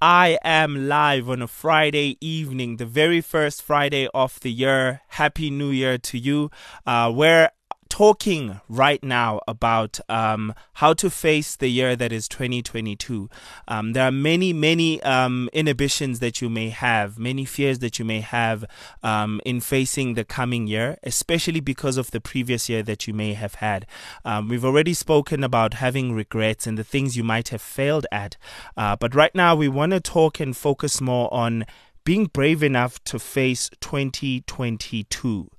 I am live on a Friday evening, the very first Friday of the year. Happy New Year to you. Uh, where talking right now about um, how to face the year that is 2022. Um, there are many, many um, inhibitions that you may have, many fears that you may have um, in facing the coming year, especially because of the previous year that you may have had. Um, we've already spoken about having regrets and the things you might have failed at, uh, but right now we want to talk and focus more on being brave enough to face 2022.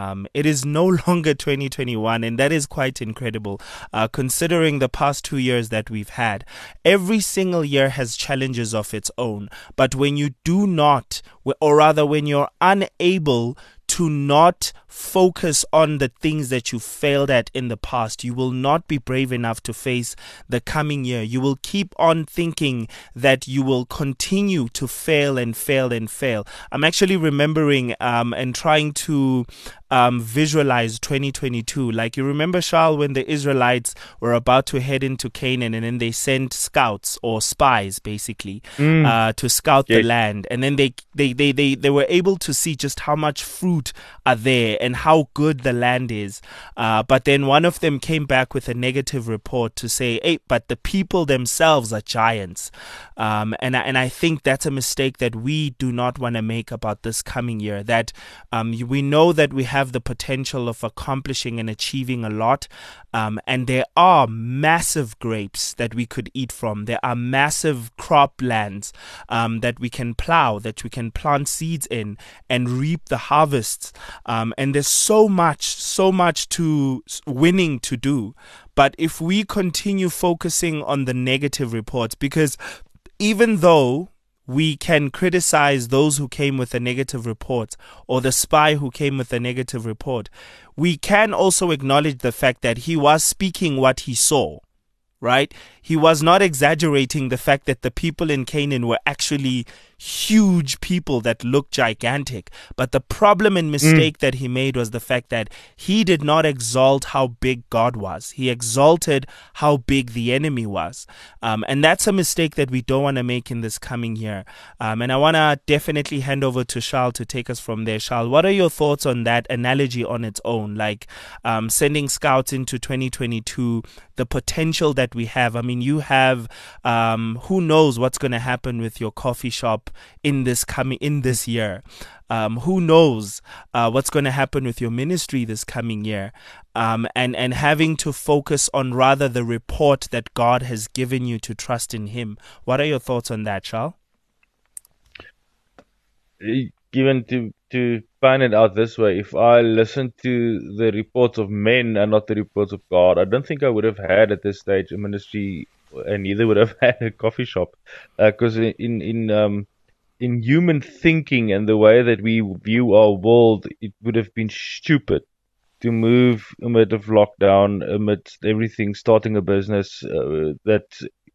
Um, it is no longer 2021, and that is quite incredible uh, considering the past two years that we've had. Every single year has challenges of its own, but when you do not, or rather, when you're unable to not focus on the things that you failed at in the past. You will not be brave enough to face the coming year. You will keep on thinking that you will continue to fail and fail and fail. I'm actually remembering um, and trying to um, visualize 2022. Like you remember, Charles, when the Israelites were about to head into Canaan and then they sent scouts or spies basically mm. uh, to scout yes. the land. And then they, they, they, they, they were able to see just how much fruit are there and how good the land is. Uh, but then one of them came back with a negative report to say, hey, but the people themselves are giants. Um, and, and I think that's a mistake that we do not want to make about this coming year. That um, we know that we have the potential of accomplishing and achieving a lot. Um, and there are massive grapes that we could eat from. There are massive croplands um, that we can plow, that we can plant seeds in and reap the harvests. Um, and there's so much, so much to winning to do. But if we continue focusing on the negative reports, because even though we can criticize those who came with a negative report or the spy who came with a negative report. We can also acknowledge the fact that he was speaking what he saw, right? He was not exaggerating the fact that the people in Canaan were actually huge people that look gigantic. But the problem and mistake mm. that he made was the fact that he did not exalt how big God was. He exalted how big the enemy was. Um, and that's a mistake that we don't want to make in this coming year. Um, and I want to definitely hand over to Charles to take us from there. Charles, what are your thoughts on that analogy on its own? Like um, sending scouts into 2022, the potential that we have. I mean, you have, um, who knows what's going to happen with your coffee shop in this coming in this year. Um, who knows uh, what's going to happen with your ministry this coming year, um, and and having to focus on rather the report that God has given you to trust in Him. What are your thoughts on that, Charles? Given to to find it out this way, if I listened to the reports of men and not the reports of God, I don't think I would have had at this stage a ministry, and neither would have had a coffee shop, because uh, in in um, in human thinking and the way that we view our world, it would have been stupid to move amid of lockdown, amidst everything, starting a business uh, that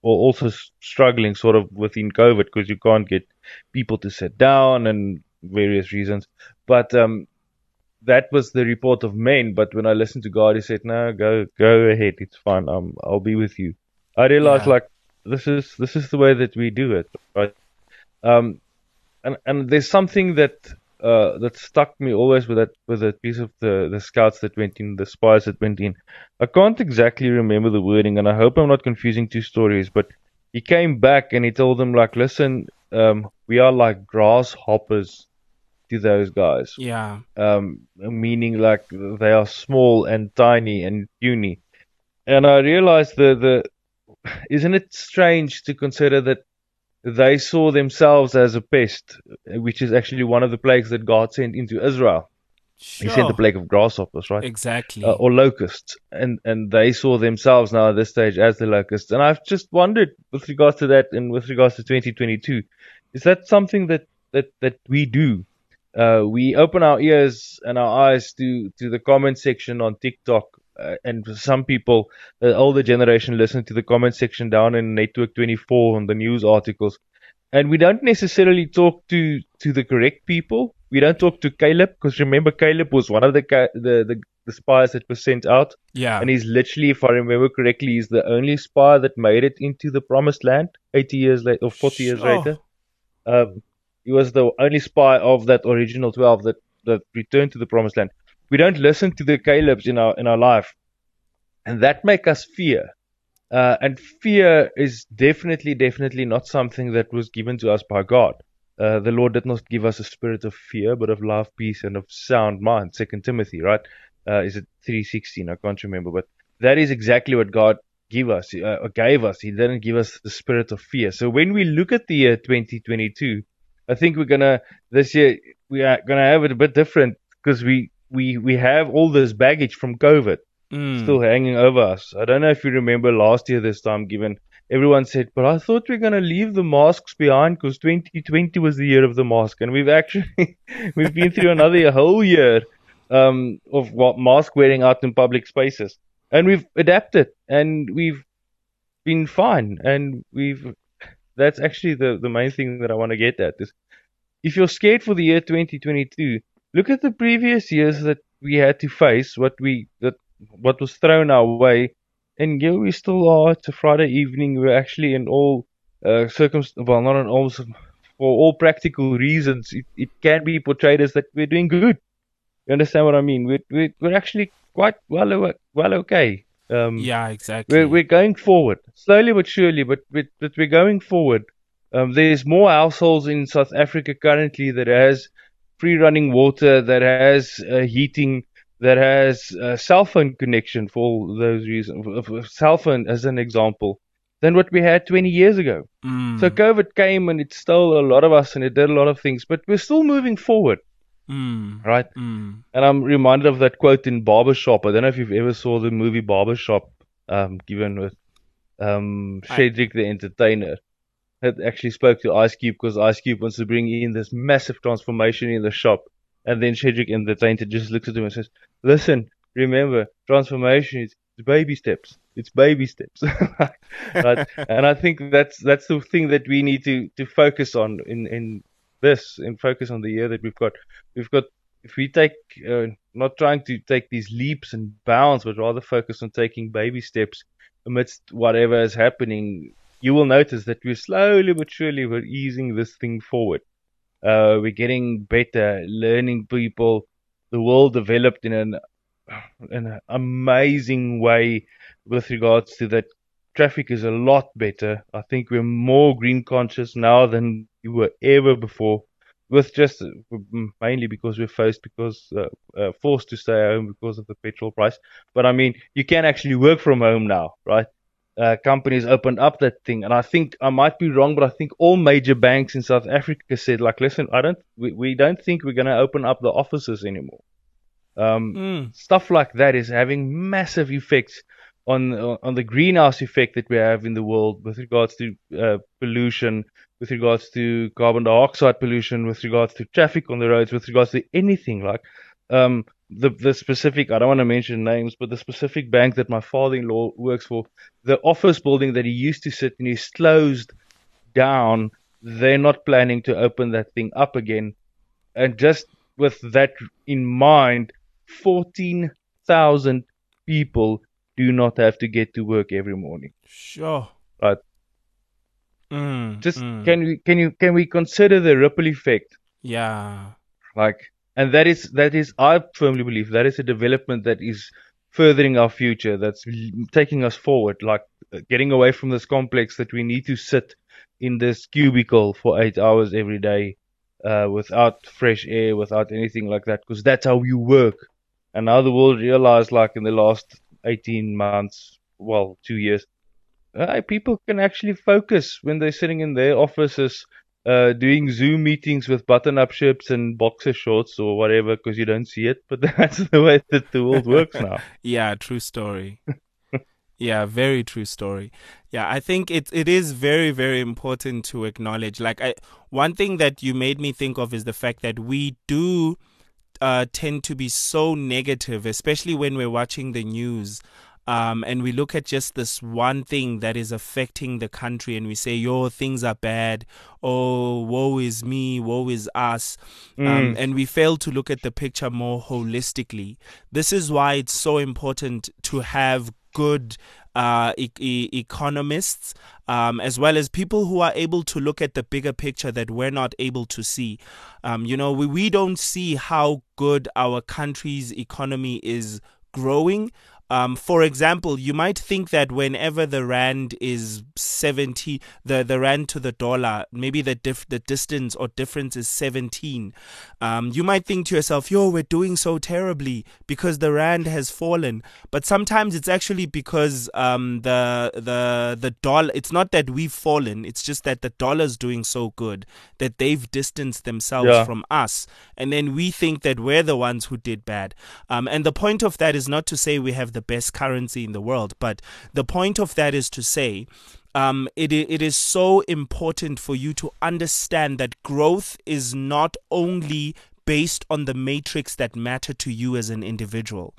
also struggling sort of within COVID because you can't get people to sit down and various reasons. But um, that was the report of men. But when I listened to God, He said, "No, go go ahead. It's fine. Um, I'll be with you." I realized yeah. like this is this is the way that we do it, right? Um, and and there's something that uh, that stuck me always with that with that piece of the the scouts that went in, the spies that went in. I can't exactly remember the wording, and I hope I'm not confusing two stories. But he came back and he told them like, listen, um, we are like grasshoppers to those guys. Yeah. Um, meaning like they are small and tiny and puny. And I realized the the isn't it strange to consider that they saw themselves as a pest, which is actually one of the plagues that God sent into Israel. Sure. He sent the plague of grasshoppers, right? Exactly. Uh, or locusts. And and they saw themselves now at this stage as the locusts. And I've just wondered with regards to that and with regards to 2022, is that something that, that, that we do? Uh, we open our ears and our eyes to, to the comment section on TikTok uh, and some people, the older generation, listen to the comment section down in Network 24 on the news articles, and we don't necessarily talk to to the correct people. We don't talk to Caleb because remember Caleb was one of the, the the the spies that was sent out. Yeah. And he's literally, if I remember correctly, he's the only spy that made it into the promised land 80 years later or 40 years Sure. later. Um, he was the only spy of that original 12 that, that returned to the promised land. We don't listen to the Calebs in our, in our life. And that make us fear. Uh, and fear is definitely, definitely not something that was given to us by God. Uh, the Lord did not give us a spirit of fear, but of love, peace, and of sound mind. Second Timothy, right? uh, is it 316? I can't remember, but that is exactly what God gave us, uh, gave us. He didn't give us the spirit of fear. So when we look at the year 2022, I think we're gonna this year we are gonna have it a bit different because we we we have all this baggage from COVID Mm. still hanging over us. I don't know if you remember last year this time, given everyone said, but I thought we are gonna leave the masks behind because 2020 was the year of the mask, and we've actually we've been through another whole year um, of what mask wearing out in public spaces, and we've adapted and we've been fine, and we've that's actually the the main thing that I want to get at is if you're scared for the year 2022, look at the previous years that we had to face, what we that what was thrown our way, and here we still are. It's a Friday evening. We're actually in all uh, circumst well, not in all for all practical reasons, it, it can be portrayed as that we're doing good. You understand what I mean? We're we're, we're actually quite well well okay. Um, Yeah, exactly. we're we're going forward slowly but surely, but but, but we're going forward. Um, there's more households in South Africa currently that has free running water, that has uh, heating, that has uh, cell phone connection for all those reasons. Cell phone as an example, than what we had 20 years ago. Mm. So COVID came and it stole a lot of us and it did a lot of things, but we're still moving forward, Mm. right? Mm. And I'm reminded of that quote in Barbershop. I don't know if you've ever saw the movie Barbershop, um, given with um, Cedric the Entertainer. It actually spoke to Ice Cube because Ice Cube wants to bring in this massive transformation in the shop. And then Cedric and the Entertainer just looks at him and says, Listen, remember, transformation is baby steps. It's baby steps. And I think that's that's the thing that we need to, to focus on in, in this and focus on the year that we've got. We've got if we take uh, not trying to take these leaps and bounds, but rather focus on taking baby steps amidst whatever is happening, you will notice that we're slowly but surely we're easing this thing forward. Uh, we're getting better, learning people. The world developed in an an amazing way with regards to that. Traffic is a lot better. I think we're more green conscious now than we were ever before with just uh, mainly because we're forced because uh, uh, forced to stay home because of the petrol price. But I mean, you can actually work from home now, right? Uh, companies opened up that thing, and I think I might be wrong, but I think all major banks in South Africa said, like, listen, I don't, we, we don't think we're going to open up the offices anymore. Um, Mm. stuff like that is having massive effects on on the greenhouse effect that we have in the world with regards to uh, pollution, with regards to carbon dioxide pollution, with regards to traffic on the roads, with regards to anything like um, the the specific. I don't want to mention names, but the specific bank that my father-in-law works for, the office building that he used to sit in is closed down. They're not planning to open that thing up again, and just with that in mind, 14,000 people do not have to get to work every morning. Sure. but Mm. Just mm. can we can you can we consider the ripple effect? yeah. Like and that is that is I firmly believe that is a development that is furthering our future that's taking us forward like uh, getting away from this complex that we need to sit in this cubicle for 8 hours every day uh, without fresh air without anything like that because that's how you work. And now the world realized like in the last 18 months well 2 years uh, people can actually focus when they're sitting in their offices uh, doing Zoom meetings with button-up shirts and boxer shorts or whatever because you don't see it. But that's the way that the world works now. Yeah, true story. yeah, very true story. Yeah, I think it it is very very important to acknowledge. Like, I one thing that you made me think of is the fact that we do uh, tend to be so negative, especially when we're watching the news. Um, and we look at just this one thing that is affecting the country and we say, yo, things are bad. Oh, woe is me, woe is us. Um, Mm. and we fail to look at the picture more holistically. This is why it's so important to have good uh, e- e- economists, um, as well as people who are able to look at the bigger picture that we're not able to see. Um, you know, we, we don't see how good our country's economy is growing. Um, for example, you might think that whenever the rand is seventy, the, the rand to the dollar, maybe the dif- the distance or difference is seventeen. Um, you might think to yourself, "Yo, we're doing so terribly because the rand has fallen." But sometimes it's actually because um, the the the dollar. It's not that we've fallen; it's just that the dollar's doing so good that they've distanced themselves Yeah. from us, and then we think that we're the ones who did bad. Um, and the point of that is not to say we have the best currency in the world, but the point of that is to say um, it, it is so important for you to understand that growth is not only based on the matrix that matter to you as an individual.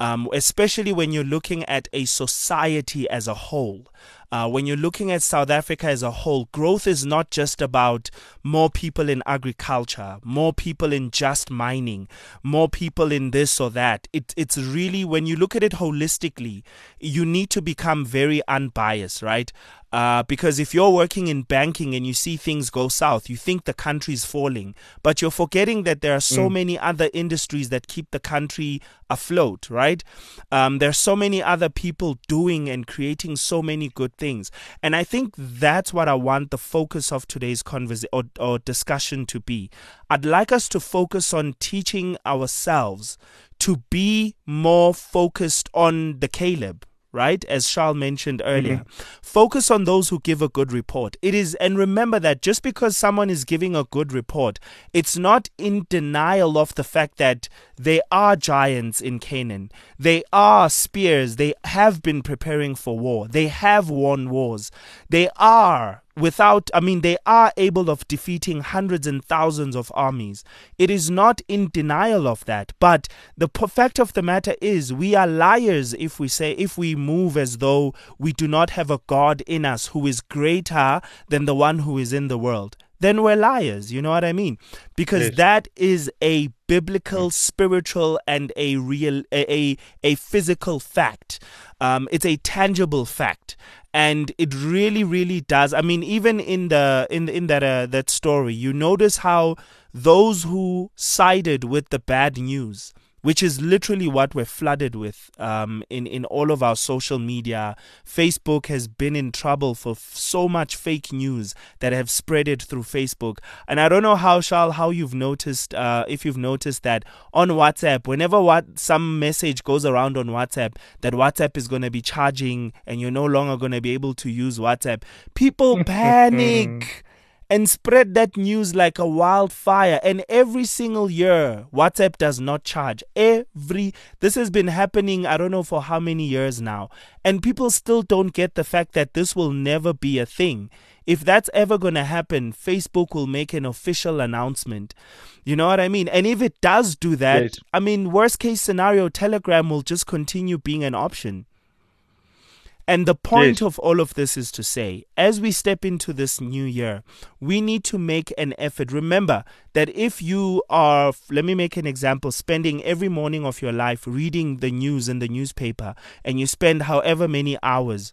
Um, especially when you're looking at a society as a whole. Uh, when you're looking at South Africa as a whole, growth is not just about more people in agriculture, more people in just mining, more people in this or that. It, it's really, when you look at it holistically, you need to become very unbiased, right? Uh, because if you're working in banking and you see things go south, you think the country's falling, but you're forgetting that there are so many other industries that keep the country afloat, right? Um, there are so many other people doing and creating so many good things, and I think that's what I want the focus of today's conversation or, or discussion to be. I'd like us to focus on teaching ourselves to be more focused on the Caleb, right? As Charles mentioned earlier, mm-hmm. focus on those who give a good report. It is, and remember that just because someone is giving a good report, it's not in denial of the fact that they are giants in Canaan. They are spears. They have been preparing for war. They have won wars. They are without i mean they are able of defeating hundreds and thousands of armies. It is not in denial of that. But the fact of the matter is we are liars if we say if we move as though we do not have a god in us who is greater than the one who is in the world. Then we're liars. You know what i mean? Because Yes. that is a biblical spiritual and a real a a, a physical fact. Um, it's a tangible fact. And it really really does. I mean even in the in in that uh, that story you notice how those who sided with the bad news which is literally what we're flooded with um, in in all of our social media. Facebook has been in trouble for f- so much fake news that have spread it through Facebook, and I don't know how Charles, how you've noticed uh, if you've noticed that on WhatsApp, whenever what some message goes around on WhatsApp that WhatsApp is going to be charging and you're no longer going to be able to use WhatsApp, people panic and spread that news like a wildfire. And every single year, WhatsApp does not charge. Every this has been happening, I don't know for how many years now. And people still don't get the fact that this will never be a thing. If that's ever going to happen, Facebook will make an official announcement. You know what I mean? And if it does do that, Yes. I mean, worst case scenario, Telegram will just continue being an option. And the point Yes. of all of this is to say, as we step into this new year, we need to make an effort. Remember that if you are, let me make an example, spending every morning of your life reading the news in the newspaper, and you spend however many hours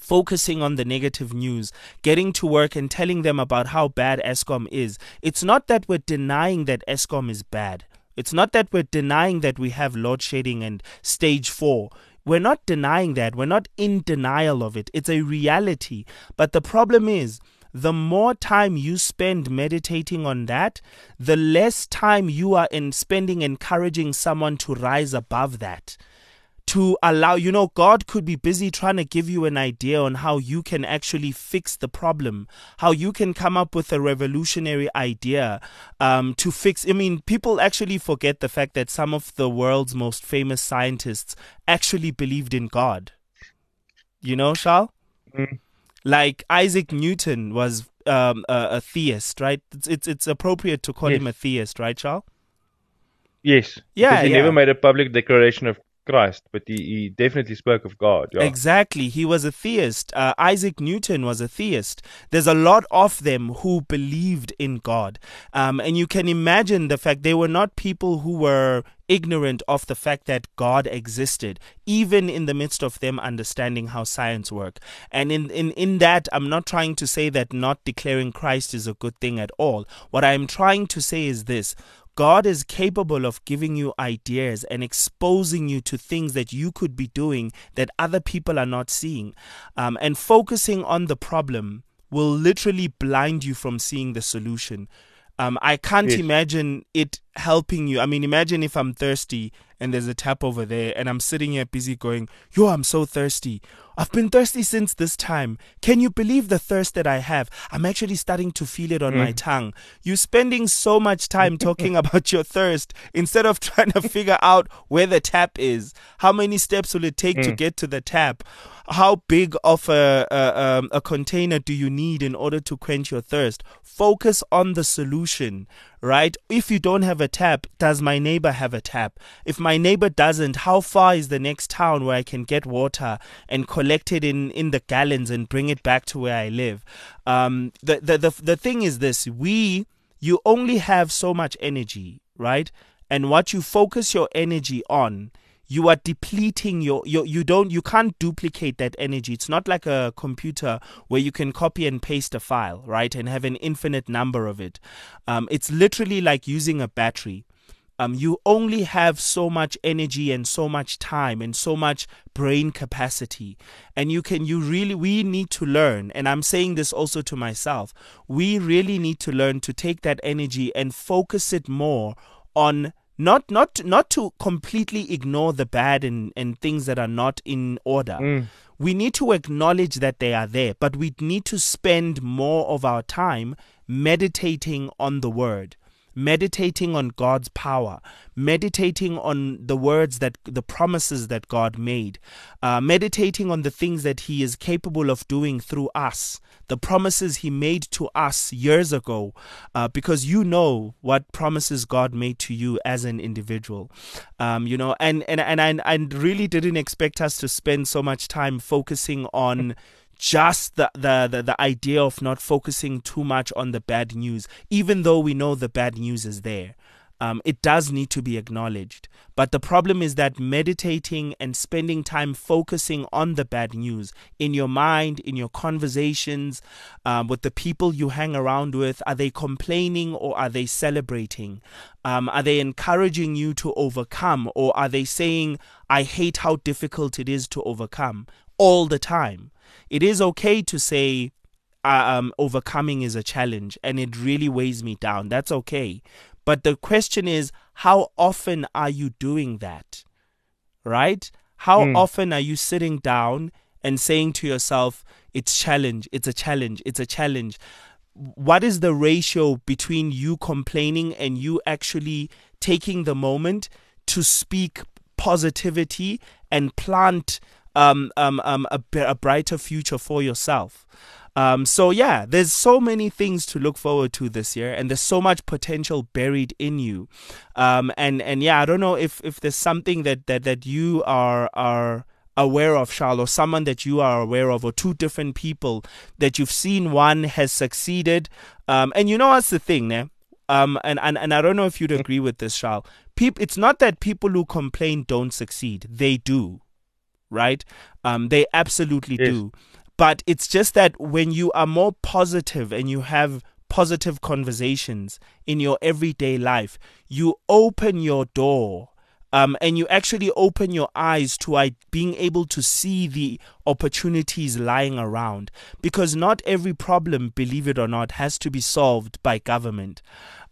focusing on the negative news, getting to work and telling them about how bad Eskom is, it's not that we're denying that Eskom is bad. It's not that we're denying that we have load shedding and stage four. We're not denying that. We're not in denial of it. It's a reality. But the problem is, the more time you spend meditating on that, the less time you are in spending encouraging someone to rise above that to allow you know god could be busy trying to give you an idea on how you can actually fix the problem how you can come up with a revolutionary idea um, to fix i mean people actually forget the fact that some of the world's most famous scientists actually believed in god you know Charles? Mm. like isaac newton was um, a, a theist right it's, it's it's appropriate to call Yes. him a theist right Charles? Yes. Yeah, Because he yeah. never made a public declaration of Christ, but he, he definitely spoke of God. Yeah. Exactly. He was a theist. Uh, Isaac Newton was a theist. There's a lot of them who believed in God. Um, and you can imagine the fact they were not people who were ignorant of the fact that God existed, even in the midst of them understanding how science work. And in, in, in that, I'm not trying to say that not declaring Christ is a good thing at all. What I'm trying to say is this God is capable of giving you ideas and exposing you to things that you could be doing that other people are not seeing. Um, and focusing on the problem will literally blind you from seeing the solution. Um, I can't yes. imagine it helping you. I mean, imagine if I'm thirsty and there's a tap over there and I'm sitting here busy going, Yo, I'm so thirsty. I've been thirsty since this time. Can you believe the thirst that I have? I'm actually starting to feel it on mm. my tongue. You're spending so much time talking about your thirst instead of trying to figure out where the tap is. How many steps will it take mm. to get to the tap? How big of a, a, um, a container do you need in order to quench your thirst? Focus on the solution right? If you don't have a tap, does my neighbor have a tap? If my neighbor doesn't, how far is the next town where I can get water and collect it in, in the gallons and bring it back to where I live? Um, the, the, the, the thing is this we, you only have so much energy, right? And what you focus your energy on you are depleting your, your you don't you can't duplicate that energy. It's not like a computer where you can copy and paste a file right and have an infinite number of it. Um, it's literally like using a battery. Um, you only have so much energy and so much time and so much brain capacity. And you can you really we need to learn and i'm saying this also to myself we really need to learn to take that energy and focus it more on not not not to completely ignore the bad and, and things that are not in order. Mm. We need to acknowledge that they are there, but we need to spend more of our time meditating on the word meditating on God's power, meditating on the words that the promises that God made, uh, meditating on the things that He is capable of doing through us, the promises He made to us years ago, uh, because you know what promises God made to you as an individual, um, you know, and and and I, I really didn't expect us to spend so much time focusing on just the, the, the, the idea of not focusing too much on the bad news, even though we know the bad news is there. Um, it does need to be acknowledged. But the problem is that meditating and spending time focusing on the bad news in your mind, in your conversations um, with the people you hang around with, are they complaining or are they celebrating? Um, are they encouraging you to overcome or are they saying, I hate how difficult it is to overcome all the time? It is okay to say uh, um, overcoming is a challenge and it really weighs me down. That's okay. But the question is, how often are you doing that? Right? How mm. often are you sitting down and saying to yourself, it's challenge, it's a challenge, it's a challenge? What is the ratio between you complaining and you actually taking the moment to speak positivity and plant um, um, um, a, a brighter future for yourself. Um, so yeah, there's so many things to look forward to this year, and there's so much potential buried in you. Um, and and yeah, I don't know if if there's something that that that you are are aware of, Charles, or someone that you are aware of, or two different people that you've seen one has succeeded. Um, and you know what's the thing, ne? Um, and, and, and I don't know if you'd agree with this, Charles. Peop- it's not that people who complain don't succeed. They do right? Um, they absolutely yes. do. But it's just that when you are more positive and you have positive conversations in your everyday life, you open your door um, and you actually open your eyes to uh, being able to see the opportunities lying around. Because not every problem, believe it or not, has to be solved by government.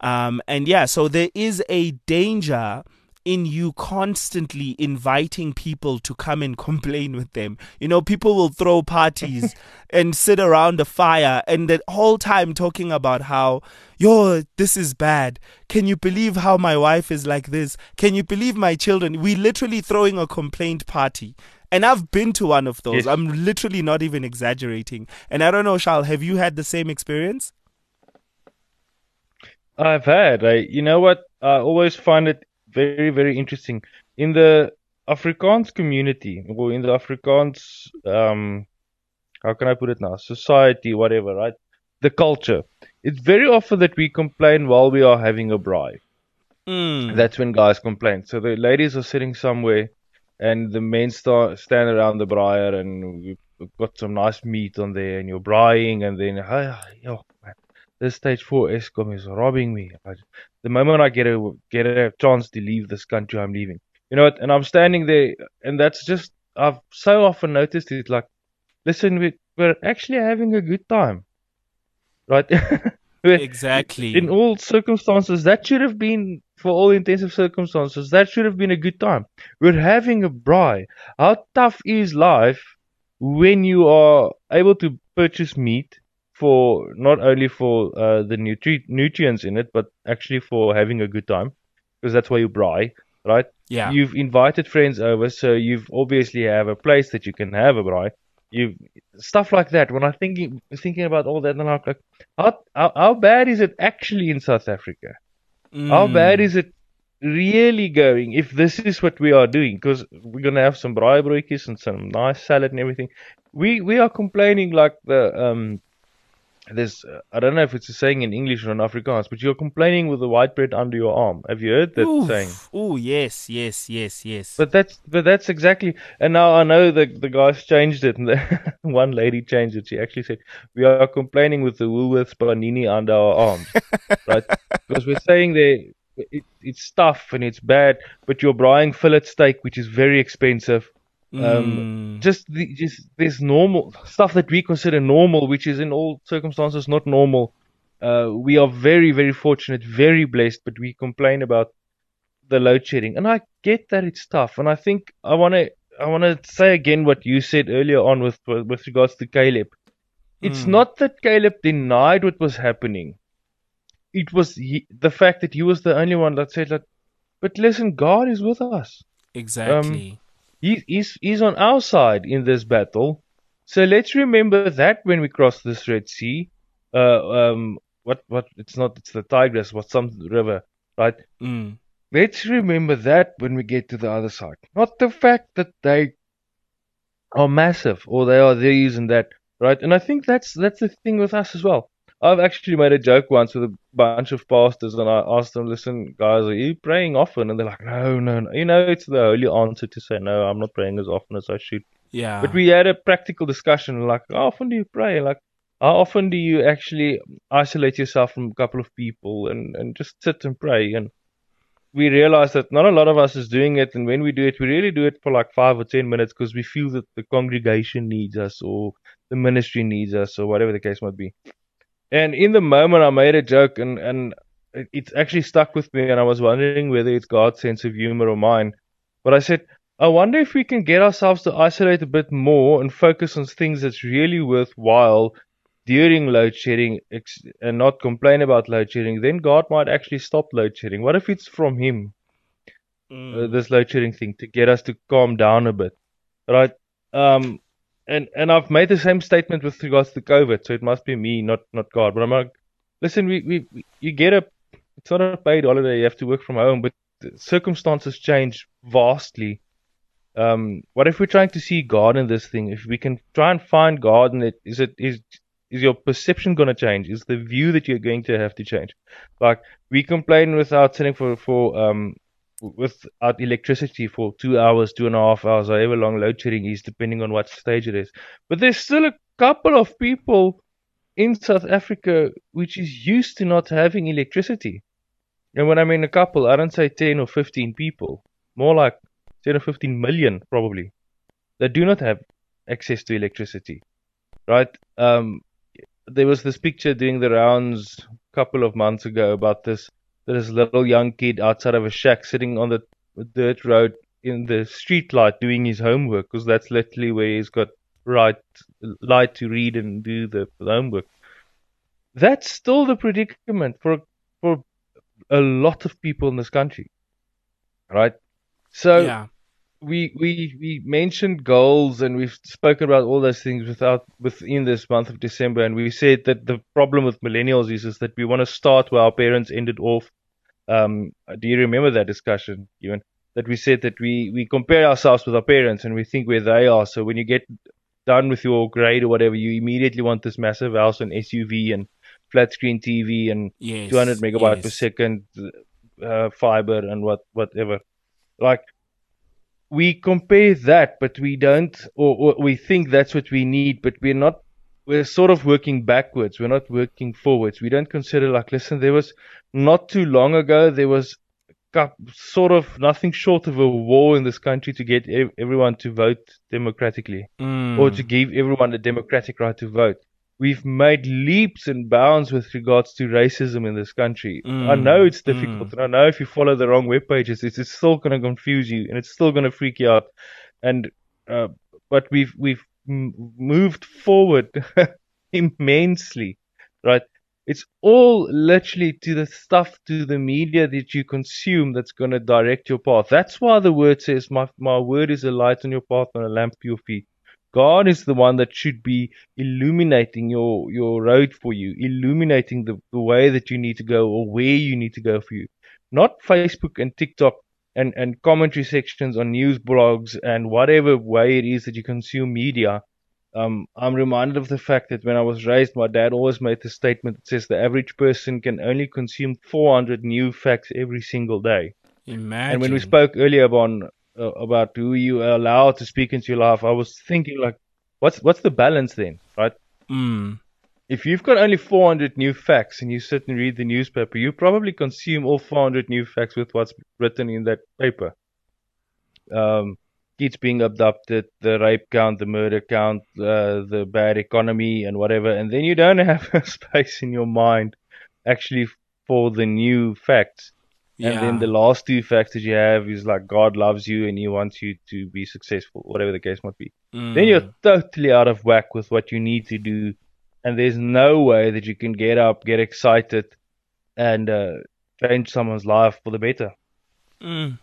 Um, and yeah, so there is a danger in you constantly inviting people to come and complain with them. You know, people will throw parties and sit around a fire and the whole time talking about how, yo, this is bad. Can you believe how my wife is like this? Can you believe my children? We literally throwing a complaint party. And I've been to one of those. Yes. I'm literally not even exaggerating. And I don't know, Charles, have you had the same experience? I've had. I, you know what? I always find it very very interesting. In the Afrikaans community or in the Afrikaans um how can I put it now? Society whatever right? The culture. It's very often that we complain while we are having a braai. Mm. that's when guys complain. So the ladies are sitting somewhere and the men sta- stand around the braaier and we've got some nice meat on there and you're braaiing and then oh, man, this stage 4 Eskom is robbing me. I, the moment I get a get a chance to leave this country I'm leaving. You know and I'm standing there and that's just I've so often noticed it like listen we, we're actually having a good time. Right? Exactly. in all circumstances that should have been for all intensive circumstances that should have been a good time. We're having a braai. How tough is life when you are able to purchase meat for not only for uh, the nutri- nutrients in it but actually for having a good time because that's why you braai right yeah. you've invited friends over so you've obviously have a place that you can have a braai you stuff like that when i'm thinking thinking about all that and i'm like how, how, how bad is it actually in south africa how Mm. bad is it really going if this is what we are doing? Because we're gonna have some braaibroodjies and some nice salad and everything. We we are complaining like the um. There's uh, I don't know if it's a saying in English or in Afrikaans, but you're complaining with the white bread under your arm. Have you heard that Oof. saying? Oh yes, yes, yes, yes. But that's but that's exactly. And now I know the the guys changed it, and the, one lady changed it. She actually said we are complaining with the Woolworths panini under our arms, right? Because we're saying they it, it's stuff and it's bad, but you're buying fillet steak, which is very expensive. Mm. Just the, just this normal stuff that we consider normal, which is in all circumstances not normal. Uh, we are very very fortunate, very blessed, but we complain about the load shedding, and I get that it's tough, and I think I want to I want to say again what you said earlier on with with regards to Caleb. It's Mm. not that Caleb denied what was happening. It was he, the fact that he was the only one that said that. But listen, God is with us. exactly. He, he's he's on our side in this battle. So let's remember that when we cross this Red Sea. Uh, um, what what? It's not. It's the Tigris. What some river, right? Mm. Let's remember that when we get to the other side. Not the fact that they are massive or they are these and that, right? And I think that's that's the thing with us as well. I've actually made a joke once with a bunch of pastors and I asked them, listen, guys, are you praying often? And they're like, no, no, no. You know, it's the only answer to say, no, I'm not praying as often as I should. Yeah. But we had a practical discussion like, how often do you pray? Like, how often do you actually isolate yourself from a couple of people and, and just sit and pray? And we realized that not a lot of us is doing it. And when we do it, we really do it for like five or 10 minutes because we feel that the congregation needs us or the ministry needs us or whatever the case might be. And in the moment, I made a joke and, and it- actually stuck with me. And I was wondering whether it's God's sense of humor or mine. But I said, I wonder if we can get ourselves to isolate a bit more and focus on things that's really worthwhile during load shedding and not complain about load shedding. Then God might actually stop load shedding. What if it's from Him, Mm. uh, this load shedding thing, to get us to calm down a bit, right? Um, and and I've made the same statement with regards to COVID, so it must be me, not not God. But I'm like, listen, we we, we you get a, it's not a paid holiday. You have to work from home, but circumstances change vastly. Um, what if we're trying to see God in this thing? If we can try and find God in it, is it is is your perception going to change? Is the view that you're going to have to change? Like we complain without sitting for for um without electricity for two hours, two and a half hours, however long load shedding is, depending on what stage it is. But there's still a couple of people in South Africa which is used to not having electricity. And when I mean a couple, I don't say 10 or 15 people, more like 10 or 15 million probably, that do not have access to electricity. Right? Um, there was this picture doing the rounds a couple of months ago about this this little young kid outside of a shack sitting on the dirt road in the street light doing his homework because that's literally where he's got right light to read and do the, the homework. That's still the predicament for for a lot of people in this country, right? So yeah. We we we mentioned goals and we've spoken about all those things without within this month of December and we said that the problem with millennials is, is that we want to start where our parents ended off. Um, do you remember that discussion, even? that we said that we we compare ourselves with our parents and we think where they are. So when you get done with your grade or whatever, you immediately want this massive house and SUV and flat screen TV and yes, 200 megabyte yes. per second uh, fiber and what whatever. Like we compare that, but we don't, or, or we think that's what we need, but we're not. We're sort of working backwards. We're not working forwards. We don't consider like, listen, there was not too long ago there was sort of nothing short of a war in this country to get everyone to vote democratically Mm. or to give everyone the democratic right to vote. We've made leaps and bounds with regards to racism in this country. Mm, I know it's difficult, and I know if you follow the wrong web pages, it's, it's still going to confuse you and it's still going to freak you out. And uh, but we've we've m- moved forward immensely, right? It's all literally to the stuff to the media that you consume that's going to direct your path. That's why the word says, "My my word is a light on your path and a lamp to your feet." God is the one that should be illuminating your, your road for you, illuminating the, the way that you need to go or where you need to go for you. Not Facebook and TikTok and, and commentary sections on news blogs and whatever way it is that you consume media. Um, I'm reminded of the fact that when I was raised, my dad always made the statement that says the average person can only consume 400 new facts every single day. Imagine. And when we spoke earlier about uh, about who you allow to speak into your life, I was thinking like, what's what's the balance then, right? Mm. If you've got only 400 new facts and you sit and read the newspaper, you probably consume all 400 new facts with what's written in that paper. Um, kids being abducted, the rape count, the murder count, uh, the bad economy, and whatever, and then you don't have a space in your mind actually for the new facts. Yeah. And then the last two facts that you have is like God loves you and He wants you to be successful, whatever the case might be. Mm. Then you're totally out of whack with what you need to do, and there's no way that you can get up, get excited, and uh, change someone's life for the better. Mm.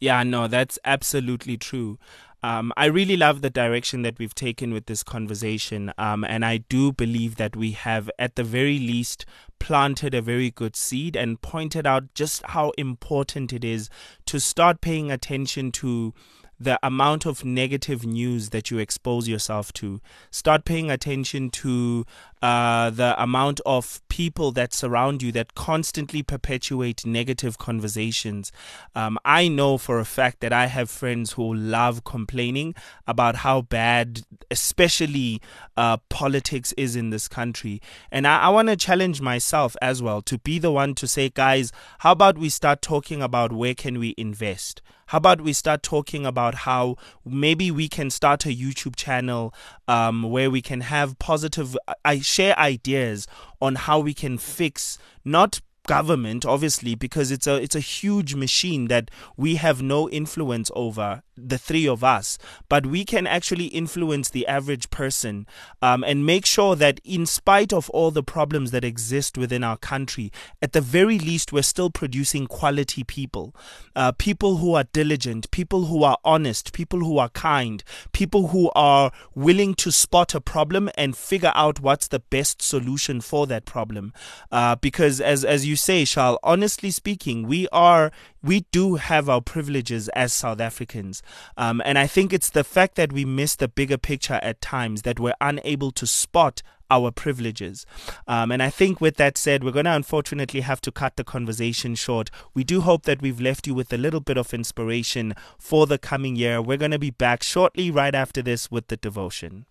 Yeah, no, that's absolutely true. Um, I really love the direction that we've taken with this conversation. Um, and I do believe that we have, at the very least, planted a very good seed and pointed out just how important it is to start paying attention to the amount of negative news that you expose yourself to. Start paying attention to uh, the amount of people that surround you that constantly perpetuate negative conversations. Um, I know for a fact that I have friends who love complaining about how bad, especially uh, politics is in this country. And I, I want to challenge myself as well to be the one to say, guys, how about we start talking about where can we invest? How about we start talking about how maybe we can start a YouTube channel um, where we can have positive, I share ideas on how we can fix not government obviously because it's a it's a huge machine that we have no influence over the three of us. But we can actually influence the average person um, and make sure that in spite of all the problems that exist within our country at the very least we're still producing quality people. Uh, people who are diligent people who are honest people who are kind people who are willing to spot a problem and figure out what's the best solution for that problem. Uh, because as as you say Charles honestly speaking we are we do have our privileges as South Africans. Um, and I think it's the fact that we miss the bigger picture at times that we're unable to spot our privileges. Um, and I think with that said, we're going to unfortunately have to cut the conversation short. We do hope that we've left you with a little bit of inspiration for the coming year. We're going to be back shortly right after this with the devotion.